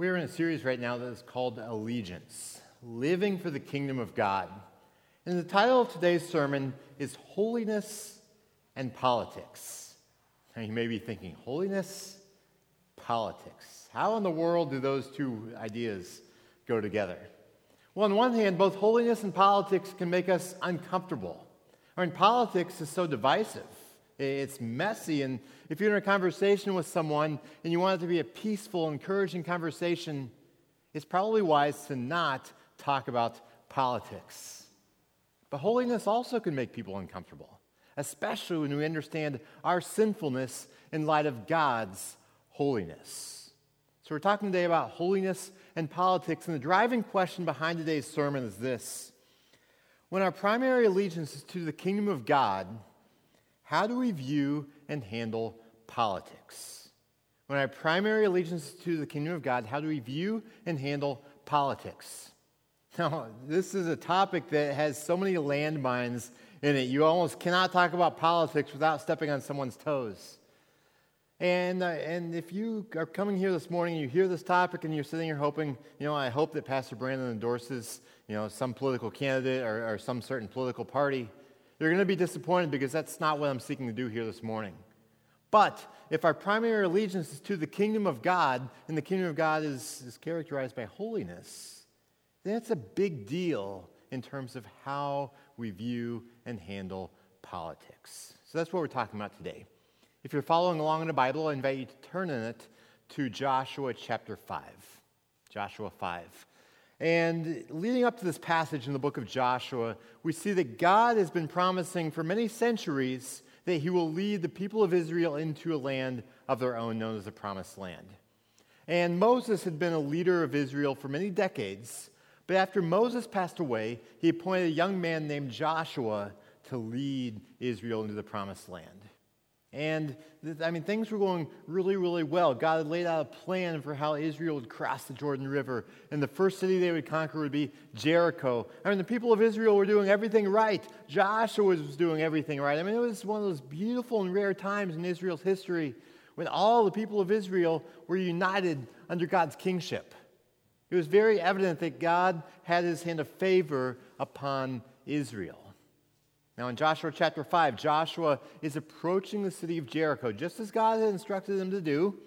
We're in a series right now that is called Allegiance Living for the Kingdom of God. And the title of today's sermon is Holiness and Politics. Now you may be thinking, Holiness, Politics. How in the world do those two ideas go together? Well, on one hand, both holiness and politics can make us uncomfortable. I mean, politics is so divisive. It's messy. And if you're in a conversation with someone and you want it to be a peaceful, encouraging conversation, it's probably wise to not talk about politics. But holiness also can make people uncomfortable, especially when we understand our sinfulness in light of God's holiness. So, we're talking today about holiness and politics, and the driving question behind today's sermon is this When our primary allegiance is to the kingdom of God, how do we view and handle politics? When our primary allegiance is to the kingdom of God, how do we view and handle politics? Now, this is a topic that has so many landmines in it. You almost cannot talk about politics without stepping on someone's toes. And, uh, and if you are coming here this morning and you hear this topic and you're sitting here hoping, you know, I hope that Pastor Brandon endorses, you know, some political candidate or, or some certain political party, you're going to be disappointed because that's not what I'm seeking to do here this morning. But if our primary allegiance is to the kingdom of God, and the kingdom of God is, is characterized by holiness, then it's a big deal in terms of how we view and handle politics. So that's what we're talking about today. If you're following along in the Bible, I invite you to turn in it to Joshua chapter 5. Joshua 5. And leading up to this passage in the book of Joshua, we see that God has been promising for many centuries that he will lead the people of Israel into a land of their own known as the Promised Land. And Moses had been a leader of Israel for many decades, but after Moses passed away, he appointed a young man named Joshua to lead Israel into the Promised Land. And I mean, things were going really, really well. God had laid out a plan for how Israel would cross the Jordan River. And the first city they would conquer would be Jericho. I mean, the people of Israel were doing everything right. Joshua was doing everything right. I mean, it was one of those beautiful and rare times in Israel's history when all the people of Israel were united under God's kingship. It was very evident that God had his hand of favor upon Israel. Now, in Joshua chapter 5, Joshua is approaching the city of Jericho, just as God had instructed him to do.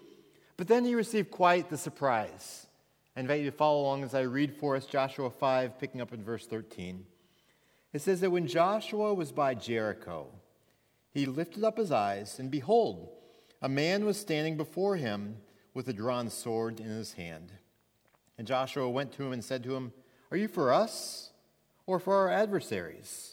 But then he received quite the surprise. I invite you to follow along as I read for us Joshua 5, picking up in verse 13. It says that when Joshua was by Jericho, he lifted up his eyes, and behold, a man was standing before him with a drawn sword in his hand. And Joshua went to him and said to him, Are you for us or for our adversaries?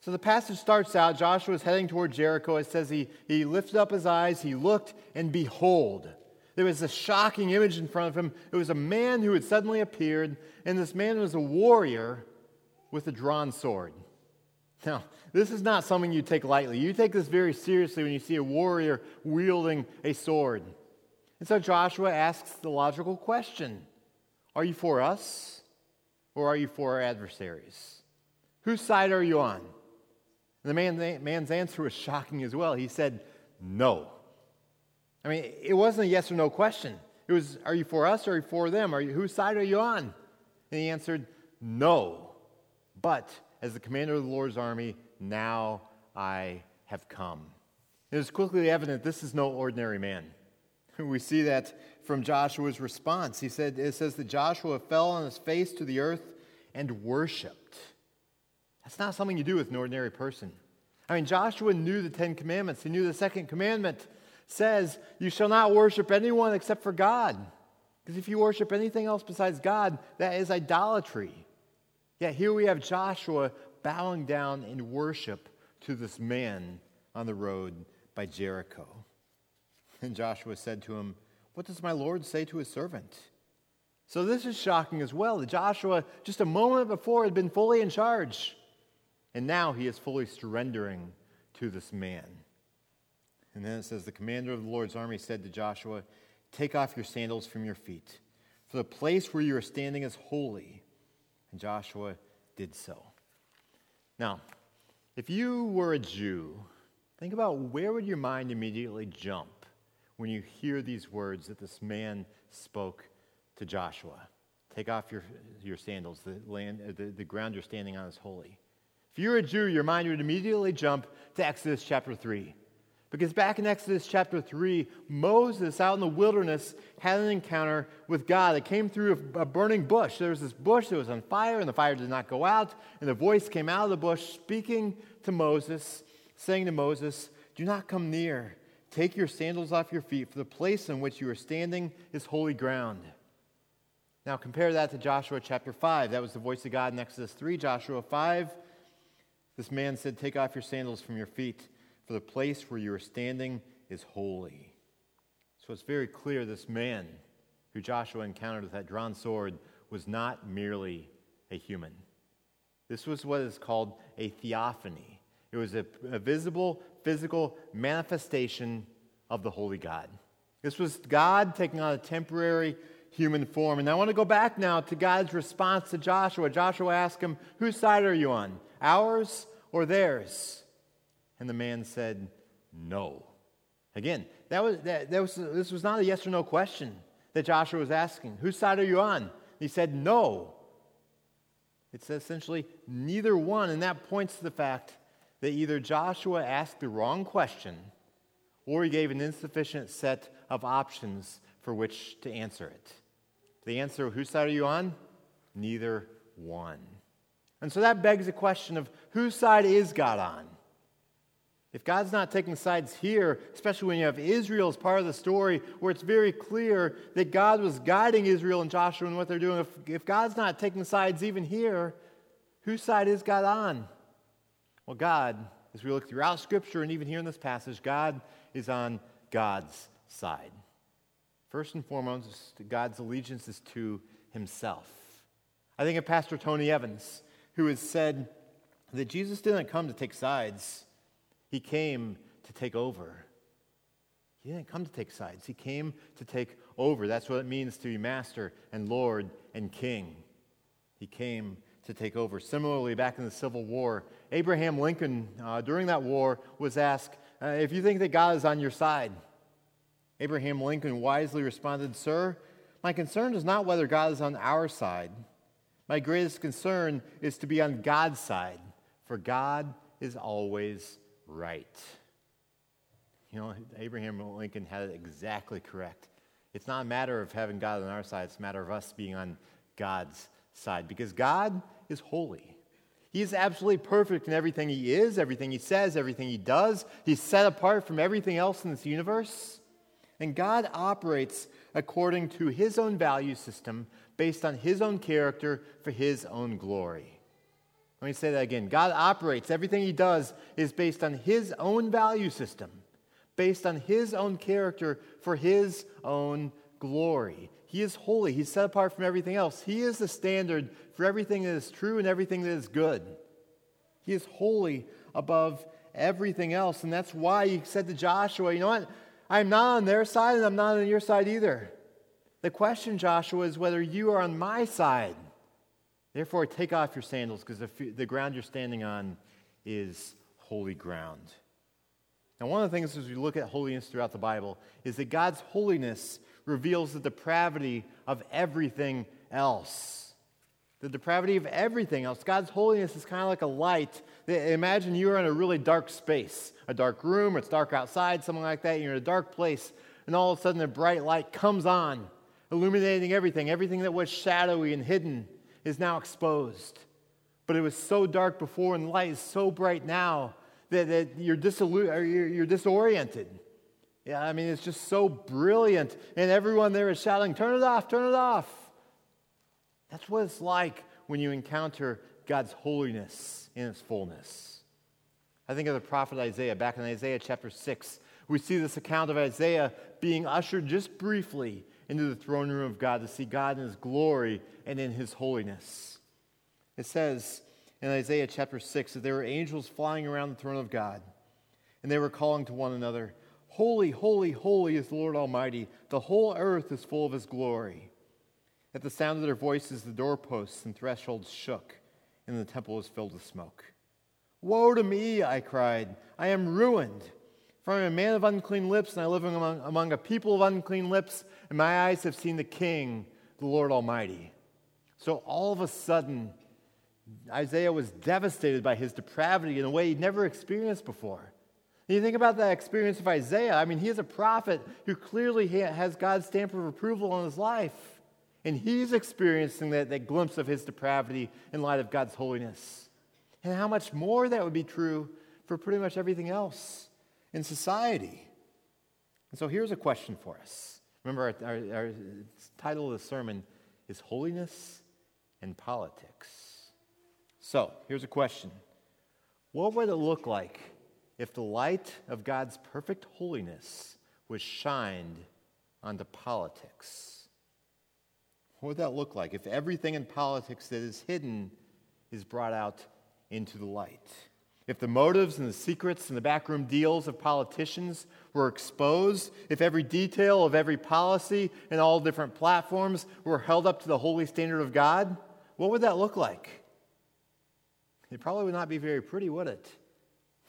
So the passage starts out Joshua is heading toward Jericho. It says he, he lifted up his eyes, he looked, and behold, there was a shocking image in front of him. It was a man who had suddenly appeared, and this man was a warrior with a drawn sword. Now, this is not something you take lightly. You take this very seriously when you see a warrior wielding a sword. And so Joshua asks the logical question Are you for us, or are you for our adversaries? Whose side are you on? And the man, man's answer was shocking as well. He said, No. I mean, it wasn't a yes or no question. It was, Are you for us or are you for them? Are you, whose side are you on? And he answered, No. But as the commander of the Lord's army, now I have come. It was quickly evident this is no ordinary man. We see that from Joshua's response. He said, It says that Joshua fell on his face to the earth and worshiped. That's not something you do with an ordinary person. I mean, Joshua knew the Ten Commandments. He knew the second commandment says, You shall not worship anyone except for God. Because if you worship anything else besides God, that is idolatry. Yet here we have Joshua bowing down in worship to this man on the road by Jericho. And Joshua said to him, What does my Lord say to his servant? So this is shocking as well. That Joshua, just a moment before, had been fully in charge. And now he is fully surrendering to this man. And then it says, The commander of the Lord's army said to Joshua, Take off your sandals from your feet, for the place where you are standing is holy. And Joshua did so. Now, if you were a Jew, think about where would your mind immediately jump when you hear these words that this man spoke to Joshua? Take off your, your sandals. The, land, the, the ground you're standing on is holy. If you're a Jew, your mind would immediately jump to Exodus chapter 3. Because back in Exodus chapter 3, Moses out in the wilderness had an encounter with God. It came through a burning bush. There was this bush that was on fire, and the fire did not go out. And the voice came out of the bush speaking to Moses, saying to Moses, Do not come near. Take your sandals off your feet, for the place in which you are standing is holy ground. Now compare that to Joshua chapter 5. That was the voice of God in Exodus 3. Joshua 5, this man said, Take off your sandals from your feet for the place where you are standing is holy. So it's very clear this man who Joshua encountered with that drawn sword was not merely a human. This was what is called a theophany. It was a, a visible, physical manifestation of the holy God. This was God taking on a temporary human form. And I want to go back now to God's response to Joshua. Joshua asked him, Whose side are you on? Ours or theirs? And the man said, No. Again, that was, that, that was, this was not a yes or no question that Joshua was asking. Whose side are you on? He said, No. It's essentially neither one, and that points to the fact that either Joshua asked the wrong question or he gave an insufficient set of options for which to answer it. The answer, whose side are you on? Neither one. And so that begs the question of whose side is God on? If God's not taking sides here, especially when you have Israel as part of the story, where it's very clear that God was guiding Israel and Joshua and what they're doing, if, if God's not taking sides even here, whose side is God on? Well, God, as we look throughout Scripture and even here in this passage, God is on God's side. First and foremost, God's allegiance is to himself. I think of Pastor Tony Evans, who has said that Jesus didn't come to take sides. He came to take over. He didn't come to take sides, he came to take over. That's what it means to be master and Lord and King. He came to take over. Similarly, back in the Civil War, Abraham Lincoln, uh, during that war, was asked uh, if you think that God is on your side. Abraham Lincoln wisely responded, Sir, my concern is not whether God is on our side. My greatest concern is to be on God's side, for God is always right. You know, Abraham Lincoln had it exactly correct. It's not a matter of having God on our side, it's a matter of us being on God's side because God is holy. He is absolutely perfect in everything he is, everything he says, everything he does. He's set apart from everything else in this universe. And God operates according to his own value system based on his own character for his own glory. Let me say that again. God operates, everything he does is based on his own value system, based on his own character for his own glory. He is holy, he's set apart from everything else. He is the standard for everything that is true and everything that is good. He is holy above everything else. And that's why he said to Joshua, You know what? I'm not on their side and I'm not on your side either. The question, Joshua, is whether you are on my side. Therefore, take off your sandals because the, ground you're standing on is holy ground. Now, one of the things as we look at holiness throughout the Bible is that God's holiness reveals the depravity of everything else. The depravity of everything else. God's holiness is kind of like a light. Imagine you're in a really dark space, a dark room, or it's dark outside, something like that. You're in a dark place, and all of a sudden a bright light comes on, illuminating everything, everything that was shadowy and hidden is now exposed. But it was so dark before, and the light is so bright now that, that you're, you're, you're disoriented. Yeah, I mean, it's just so brilliant. And everyone there is shouting, Turn it off, turn it off. That's what it's like when you encounter God's holiness in its fullness. I think of the prophet Isaiah, back in Isaiah chapter 6. We see this account of Isaiah being ushered just briefly into the throne room of God to see God in his glory and in his holiness. It says in Isaiah chapter 6 that there were angels flying around the throne of God, and they were calling to one another, Holy, holy, holy is the Lord Almighty. The whole earth is full of his glory. At the sound of their voices, the doorposts and thresholds shook, and the temple was filled with smoke. Woe to me, I cried. I am ruined. For I am a man of unclean lips, and I live among, among a people of unclean lips, and my eyes have seen the King, the Lord Almighty. So all of a sudden, Isaiah was devastated by his depravity in a way he'd never experienced before. And you think about that experience of Isaiah. I mean, he is a prophet who clearly has God's stamp of approval on his life. And he's experiencing that, that glimpse of his depravity in light of God's holiness. And how much more that would be true for pretty much everything else in society. And so here's a question for us. Remember, our, our, our title of the sermon is Holiness and Politics. So, here's a question What would it look like if the light of God's perfect holiness was shined onto politics? What would that look like if everything in politics that is hidden is brought out into the light? If the motives and the secrets and the backroom deals of politicians were exposed, if every detail of every policy and all different platforms were held up to the holy standard of God, what would that look like? It probably would not be very pretty, would it?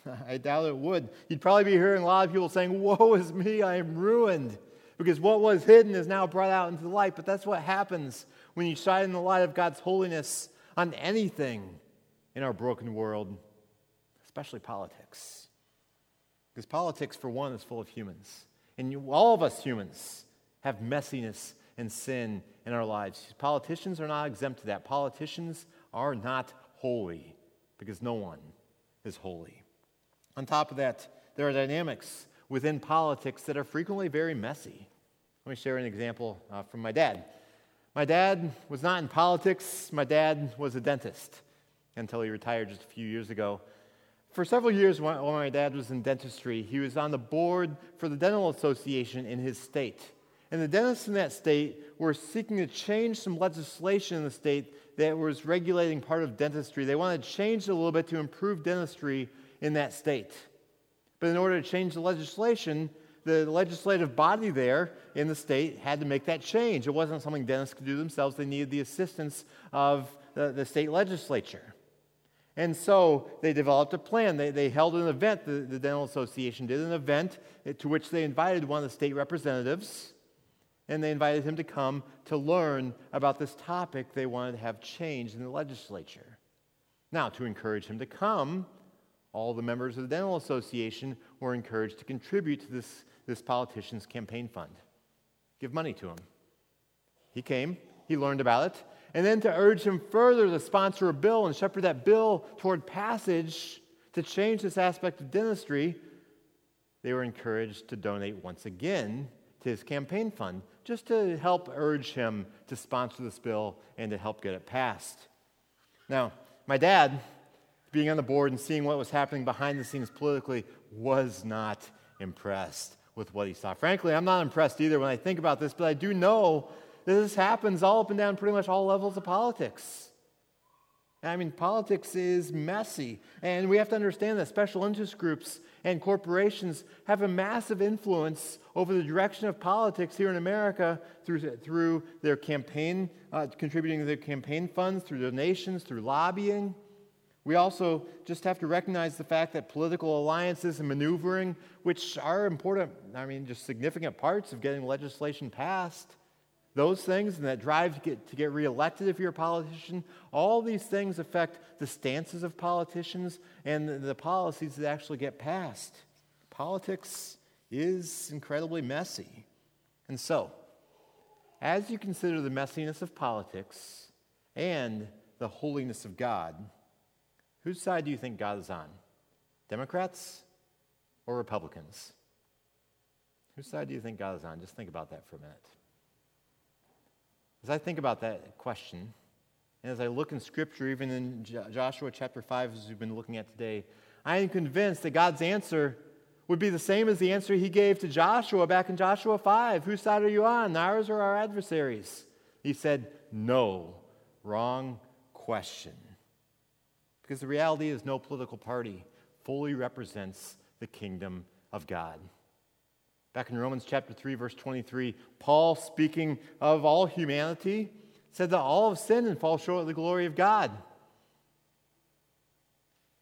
I doubt it would. You'd probably be hearing a lot of people saying, Woe is me, I am ruined. Because what was hidden is now brought out into the light. But that's what happens when you shine in the light of God's holiness on anything in our broken world, especially politics. Because politics, for one, is full of humans. And you, all of us humans have messiness and sin in our lives. Politicians are not exempt to that. Politicians are not holy because no one is holy. On top of that, there are dynamics within politics that are frequently very messy. Let me share an example uh, from my dad. My dad was not in politics, my dad was a dentist until he retired just a few years ago. For several years, while my dad was in dentistry, he was on the board for the Dental Association in his state. And the dentists in that state were seeking to change some legislation in the state that was regulating part of dentistry. They wanted to change it a little bit to improve dentistry in that state. But in order to change the legislation, the legislative body there in the state had to make that change. It wasn't something dentists could do themselves, they needed the assistance of the, the state legislature. And so they developed a plan. They, they held an event, the, the Dental Association did an event to which they invited one of the state representatives and they invited him to come to learn about this topic they wanted to have changed in the legislature. Now, to encourage him to come, all the members of the Dental Association were encouraged to contribute to this, this politician's campaign fund. Give money to him. He came, he learned about it, and then to urge him further to sponsor a bill and shepherd that bill toward passage to change this aspect of dentistry, they were encouraged to donate once again to his campaign fund just to help urge him to sponsor this bill and to help get it passed. Now, my dad, being on the board and seeing what was happening behind the scenes politically, was not impressed with what he saw. Frankly, I'm not impressed either when I think about this, but I do know that this happens all up and down pretty much all levels of politics. I mean, politics is messy, and we have to understand that special interest groups and corporations have a massive influence over the direction of politics here in America through, through their campaign, uh, contributing to their campaign funds, through donations, through lobbying. We also just have to recognize the fact that political alliances and maneuvering, which are important, I mean, just significant parts of getting legislation passed, those things and that drive to get, to get reelected if you're a politician, all these things affect the stances of politicians and the, the policies that actually get passed. Politics is incredibly messy. And so, as you consider the messiness of politics and the holiness of God, whose side do you think God is on? Democrats or Republicans? Whose side do you think God is on? Just think about that for a minute. As I think about that question, and as I look in Scripture, even in Joshua chapter 5, as we've been looking at today, I am convinced that God's answer would be the same as the answer he gave to Joshua back in Joshua 5. Whose side are you on, ours or our adversaries? He said, No, wrong question. Because the reality is, no political party fully represents the kingdom of God. Back in Romans chapter 3, verse 23, Paul, speaking of all humanity, said that all have sinned and fall short of the glory of God.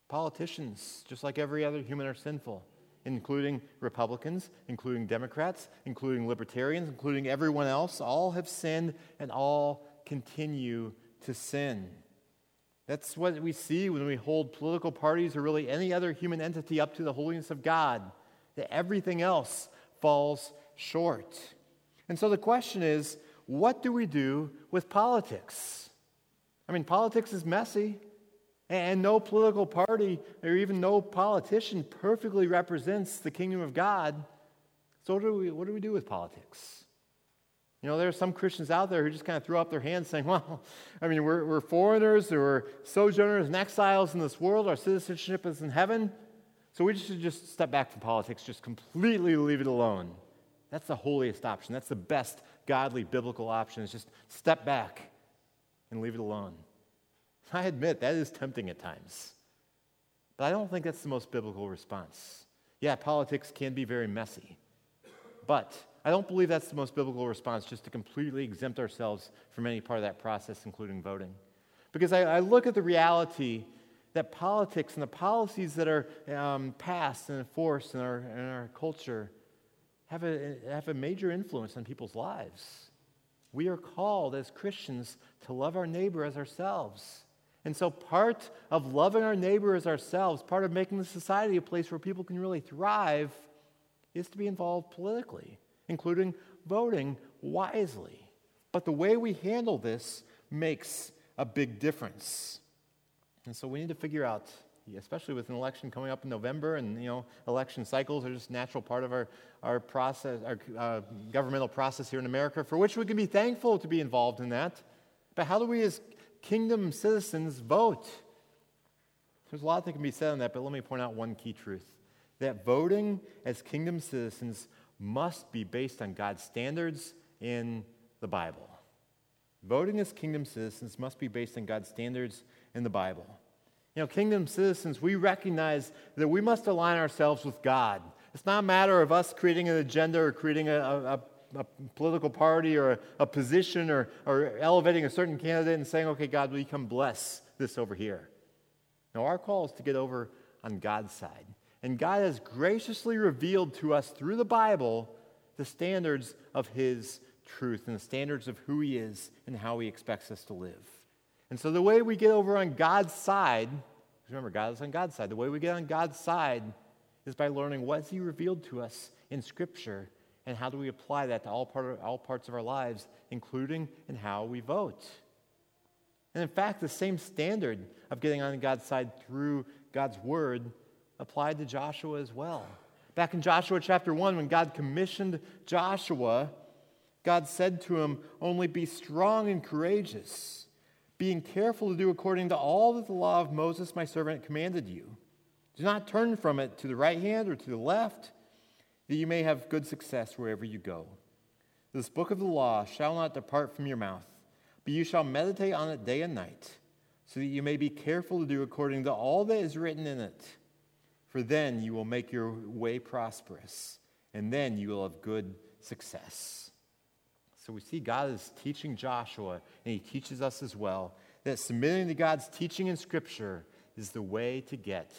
Politicians, just like every other human, are sinful, including Republicans, including Democrats, including libertarians, including everyone else. All have sinned and all continue to sin. That's what we see when we hold political parties or really any other human entity up to the holiness of God, that everything else falls short. And so the question is what do we do with politics? I mean, politics is messy, and no political party or even no politician perfectly represents the kingdom of God. So, what do we, what do, we do with politics? You know, there are some Christians out there who just kind of throw up their hands saying, well, I mean, we're, we're foreigners or we're sojourners and exiles in this world. Our citizenship is in heaven. So we should just step back from politics, just completely leave it alone. That's the holiest option. That's the best godly biblical option is just step back and leave it alone. I admit that is tempting at times. But I don't think that's the most biblical response. Yeah, politics can be very messy. But I don't believe that's the most biblical response, just to completely exempt ourselves from any part of that process, including voting. Because I, I look at the reality that politics and the policies that are um, passed and enforced in our, in our culture have a, have a major influence on people's lives. We are called as Christians to love our neighbor as ourselves. And so, part of loving our neighbor as ourselves, part of making the society a place where people can really thrive, is to be involved politically, including voting wisely. But the way we handle this makes a big difference. And so we need to figure out, especially with an election coming up in November, and you know, election cycles are just a natural part of our, our process, our uh, governmental process here in America, for which we can be thankful to be involved in that. But how do we as kingdom citizens vote? There's a lot that can be said on that, but let me point out one key truth that voting as kingdom citizens must be based on God's standards in the Bible. Voting as kingdom citizens must be based on God's standards in the Bible. You know, kingdom citizens, we recognize that we must align ourselves with God. It's not a matter of us creating an agenda or creating a, a, a political party or a, a position or, or elevating a certain candidate and saying, okay, God, will you come bless this over here? No, our call is to get over on God's side. And God has graciously revealed to us through the Bible the standards of His truth and the standards of who He is and how He expects us to live. And so the way we get over on God's side, remember, God is on God's side. The way we get on God's side is by learning what He revealed to us in Scripture and how do we apply that to all, part of, all parts of our lives, including in how we vote. And in fact, the same standard of getting on God's side through God's Word applied to Joshua as well. Back in Joshua chapter 1, when God commissioned Joshua, God said to him, Only be strong and courageous being careful to do according to all that the law of Moses, my servant, commanded you. Do not turn from it to the right hand or to the left, that you may have good success wherever you go. This book of the law shall not depart from your mouth, but you shall meditate on it day and night, so that you may be careful to do according to all that is written in it. For then you will make your way prosperous, and then you will have good success. So we see God is teaching Joshua, and he teaches us as well, that submitting to God's teaching in Scripture is the way to get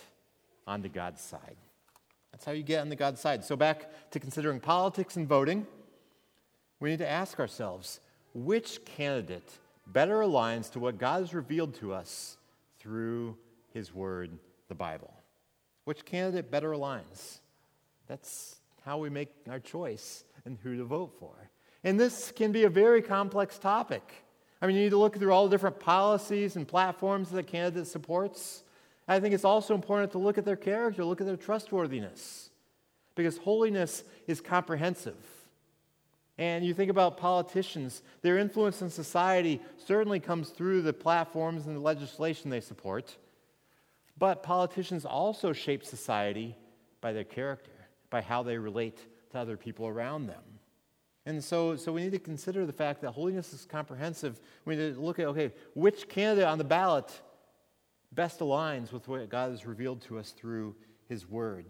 onto God's side. That's how you get on the God's side. So, back to considering politics and voting, we need to ask ourselves which candidate better aligns to what God has revealed to us through His Word, the Bible? Which candidate better aligns? That's how we make our choice and who to vote for. And this can be a very complex topic. I mean, you need to look through all the different policies and platforms that the candidate supports. I think it's also important to look at their character, look at their trustworthiness, because holiness is comprehensive. And you think about politicians, their influence in society certainly comes through the platforms and the legislation they support. But politicians also shape society by their character, by how they relate to other people around them. And so, so we need to consider the fact that holiness is comprehensive. We need to look at, okay, which candidate on the ballot best aligns with what God has revealed to us through His Word.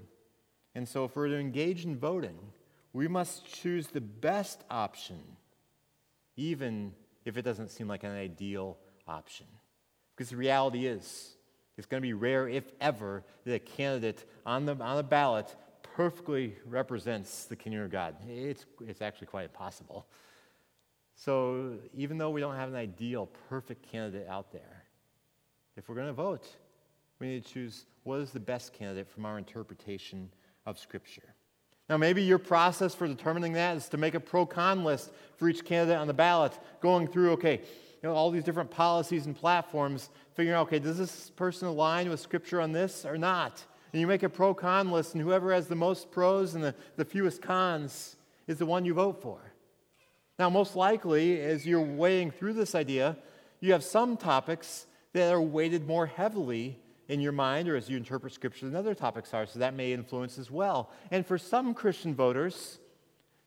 And so, if we're to engage in voting, we must choose the best option, even if it doesn't seem like an ideal option. Because the reality is, it's going to be rare, if ever, that a candidate on the, on the ballot perfectly represents the kingdom of God. It's, it's actually quite impossible. So, even though we don't have an ideal, perfect candidate out there, if we're going to vote, we need to choose what is the best candidate from our interpretation of Scripture. Now, maybe your process for determining that is to make a pro con list for each candidate on the ballot, going through, okay, you know, all these different policies and platforms, figuring out, okay, does this person align with Scripture on this or not? And you make a pro con list, and whoever has the most pros and the, the fewest cons is the one you vote for. Now, most likely, as you're weighing through this idea, you have some topics that are weighted more heavily in your mind or as you interpret Scripture than other topics are, so that may influence as well. And for some Christian voters,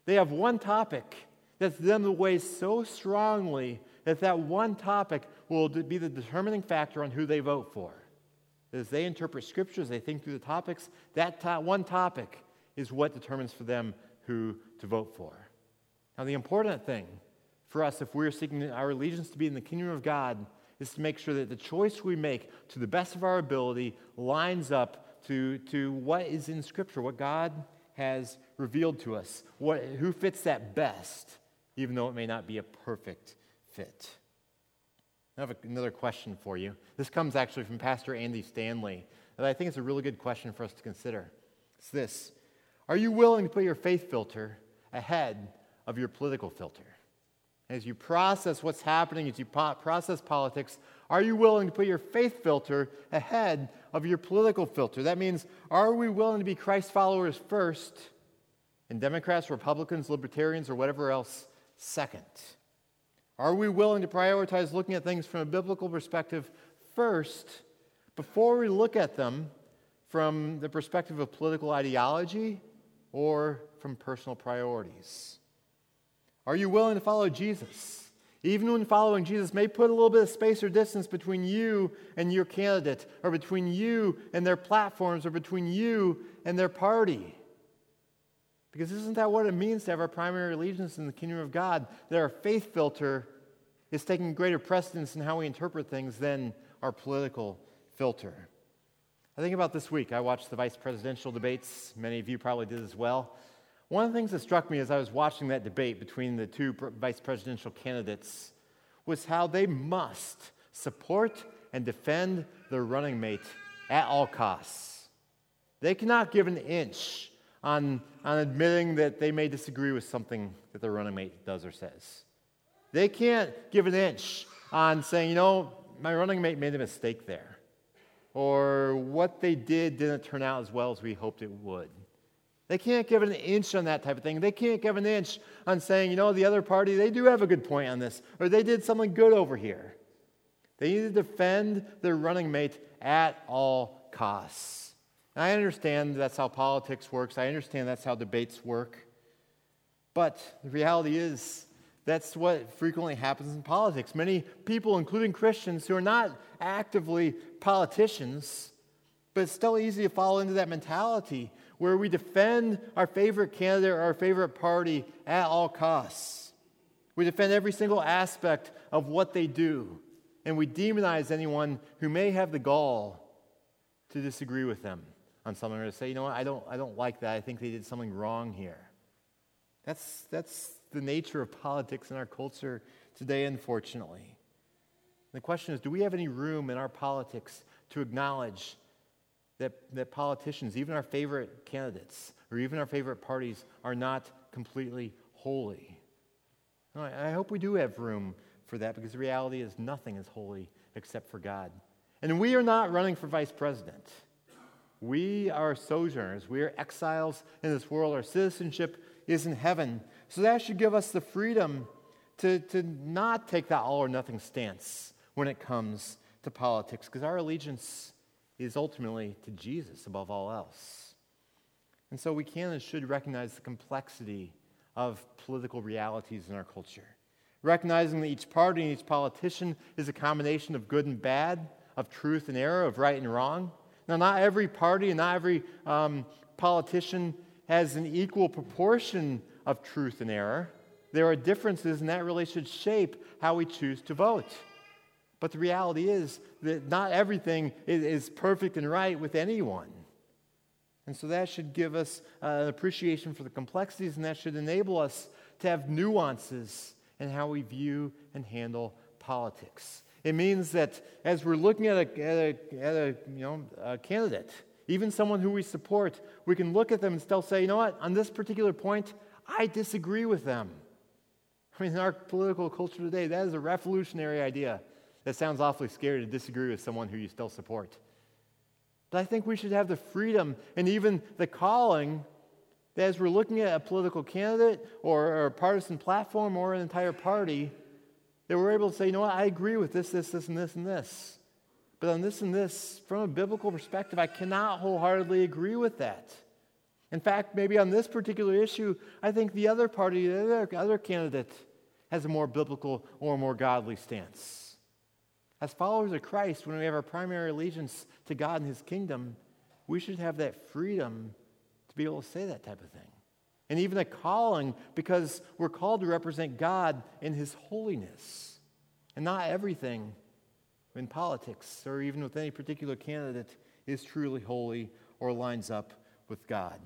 they have one topic that's them weighs so strongly that that one topic will be the determining factor on who they vote for. As they interpret Scriptures, they think through the topics, that to- one topic is what determines for them who to vote for. Now, the important thing for us, if we're seeking our allegiance to be in the kingdom of God, is to make sure that the choice we make to the best of our ability lines up to, to what is in Scripture, what God has revealed to us, what, who fits that best, even though it may not be a perfect fit. I have another question for you. This comes actually from Pastor Andy Stanley, and I think it's a really good question for us to consider. It's this Are you willing to put your faith filter ahead of your political filter? As you process what's happening, as you po- process politics, are you willing to put your faith filter ahead of your political filter? That means, are we willing to be Christ followers first, and Democrats, Republicans, Libertarians, or whatever else second? Are we willing to prioritize looking at things from a biblical perspective first before we look at them from the perspective of political ideology or from personal priorities? Are you willing to follow Jesus? Even when following Jesus may put a little bit of space or distance between you and your candidate, or between you and their platforms, or between you and their party. Because isn't that what it means to have our primary allegiance in the kingdom of God? That our faith filter is taking greater precedence in how we interpret things than our political filter. I think about this week. I watched the vice presidential debates. Many of you probably did as well. One of the things that struck me as I was watching that debate between the two vice presidential candidates was how they must support and defend their running mate at all costs. They cannot give an inch on, on admitting that they may disagree with something that their running mate does or says. They can't give an inch on saying, you know, my running mate made a mistake there. Or what they did didn't turn out as well as we hoped it would. They can't give an inch on that type of thing. They can't give an inch on saying, you know, the other party, they do have a good point on this, or they did something good over here. They need to defend their running mate at all costs. And I understand that's how politics works. I understand that's how debates work. But the reality is, that's what frequently happens in politics. Many people, including Christians, who are not actively politicians, but it's still easy to fall into that mentality where we defend our favorite candidate or our favorite party at all costs. We defend every single aspect of what they do, and we demonize anyone who may have the gall to disagree with them on something or to say, you know what, I don't, I don't like that. I think they did something wrong here. That's, that's the nature of politics in our culture today, unfortunately. The question is do we have any room in our politics to acknowledge that, that politicians, even our favorite candidates or even our favorite parties, are not completely holy. I hope we do have room for that because the reality is nothing is holy except for God. And we are not running for vice president. We are sojourners. We are exiles in this world. Our citizenship is in heaven. So that should give us the freedom to, to not take that all or nothing stance when it comes to politics because our allegiance is ultimately to Jesus above all else. And so we can and should recognize the complexity of political realities in our culture. Recognizing that each party and each politician is a combination of good and bad, of truth and error, of right and wrong. Now, not every party and not every um, politician has an equal proportion of truth and error. There are differences, and that really should shape how we choose to vote. But the reality is that not everything is, perfect and right with anyone. And so that should give us uh, an appreciation for the complexities, and that should enable us to have nuances in how we view and handle politics. It means that as we're looking at a, at a, at a you know, a candidate, even someone who we support, we can look at them and still say, you know what, on this particular point, I disagree with them. I mean, in our political culture today, that is a revolutionary idea. That sounds awfully scary to disagree with someone who you still support. But I think we should have the freedom and even the calling that as we're looking at a political candidate or, or a partisan platform or an entire party, that we're able to say, you know what, I agree with this, this, this, and this, and this. But on this and this, from a biblical perspective, I cannot wholeheartedly agree with that. In fact, maybe on this particular issue, I think the other party, the other, other candidate, has a more biblical or more godly stance. As followers of Christ, when we have our primary allegiance to God and His kingdom, we should have that freedom to be able to say that type of thing. And even a calling because we're called to represent God in His holiness. And not everything in politics or even with any particular candidate is truly holy or lines up with God.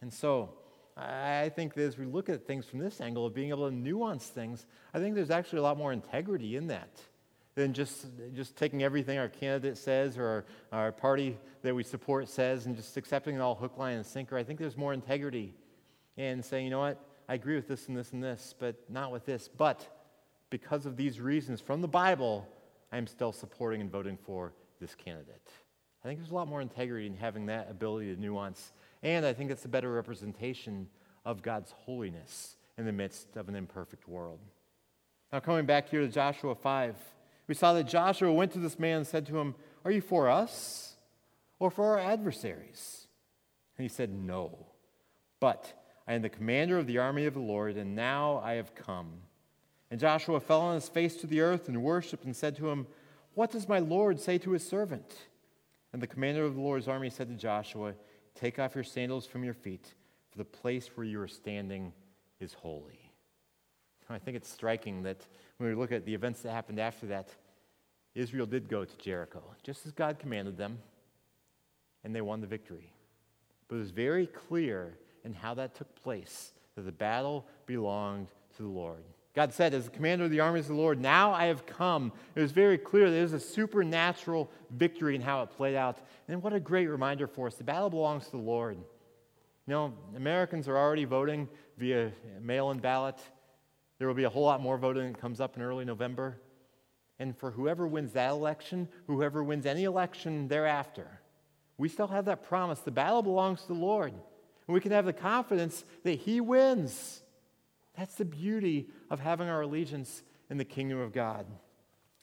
And so, I think that as we look at things from this angle of being able to nuance things, I think there's actually a lot more integrity in that than just, just taking everything our candidate says or our, our party that we support says and just accepting it all hook, line, and sinker. I think there's more integrity in saying, you know what, I agree with this and this and this, but not with this. But because of these reasons from the Bible, I'm still supporting and voting for this candidate. I think there's a lot more integrity in having that ability to nuance. And I think it's a better representation of God's holiness in the midst of an imperfect world. Now, coming back here to Joshua 5, we saw that Joshua went to this man and said to him, Are you for us or for our adversaries? And he said, No. But I am the commander of the army of the Lord, and now I have come. And Joshua fell on his face to the earth and worshiped and said to him, What does my Lord say to his servant? And the commander of the Lord's army said to Joshua, Take off your sandals from your feet, for the place where you are standing is holy. I think it's striking that when we look at the events that happened after that, Israel did go to Jericho, just as God commanded them, and they won the victory. But it was very clear in how that took place that the battle belonged to the Lord. God said, as the commander of the armies of the Lord, now I have come. It was very clear it was a supernatural victory in how it played out. And what a great reminder for us. The battle belongs to the Lord. You know, Americans are already voting via mail in ballot. There will be a whole lot more voting that comes up in early November. And for whoever wins that election, whoever wins any election thereafter, we still have that promise. The battle belongs to the Lord. And we can have the confidence that He wins. That's the beauty of having our allegiance in the kingdom of God.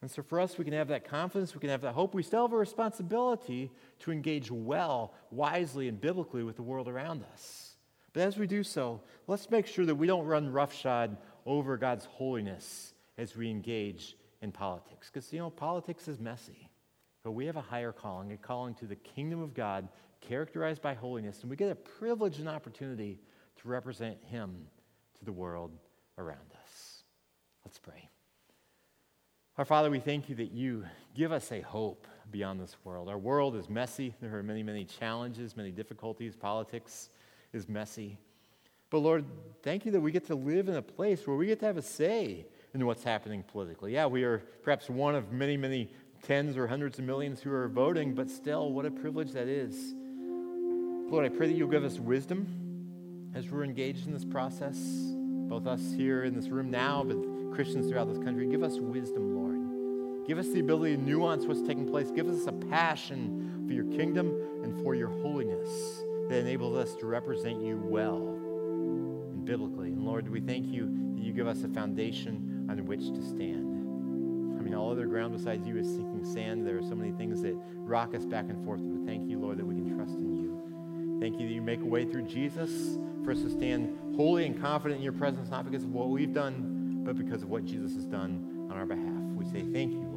And so for us, we can have that confidence, we can have that hope. We still have a responsibility to engage well, wisely, and biblically with the world around us. But as we do so, let's make sure that we don't run roughshod over God's holiness as we engage in politics. Because, you know, politics is messy. But we have a higher calling, a calling to the kingdom of God characterized by holiness. And we get a privilege and opportunity to represent Him to the world around us. Let's pray. Our Father, we thank you that you give us a hope beyond this world. Our world is messy. There are many, many challenges, many difficulties. Politics is messy. But Lord, thank you that we get to live in a place where we get to have a say in what's happening politically. Yeah, we are perhaps one of many, many tens or hundreds of millions who are voting, but still, what a privilege that is. Lord, I pray that you'll give us wisdom as we're engaged in this process, both us here in this room now, but Christians throughout this country, give us wisdom, Lord. Give us the ability to nuance what's taking place. Give us a passion for your kingdom and for your holiness that enables us to represent you well biblically. And Lord, we thank you that you give us a foundation on which to stand. I mean, all other ground besides you is sinking sand. There are so many things that rock us back and forth, but thank you, Lord, that we can trust in you. Thank you that you make a way through Jesus for us to stand holy and confident in your presence, not because of what we've done, but because of what Jesus has done on our behalf. We say thank you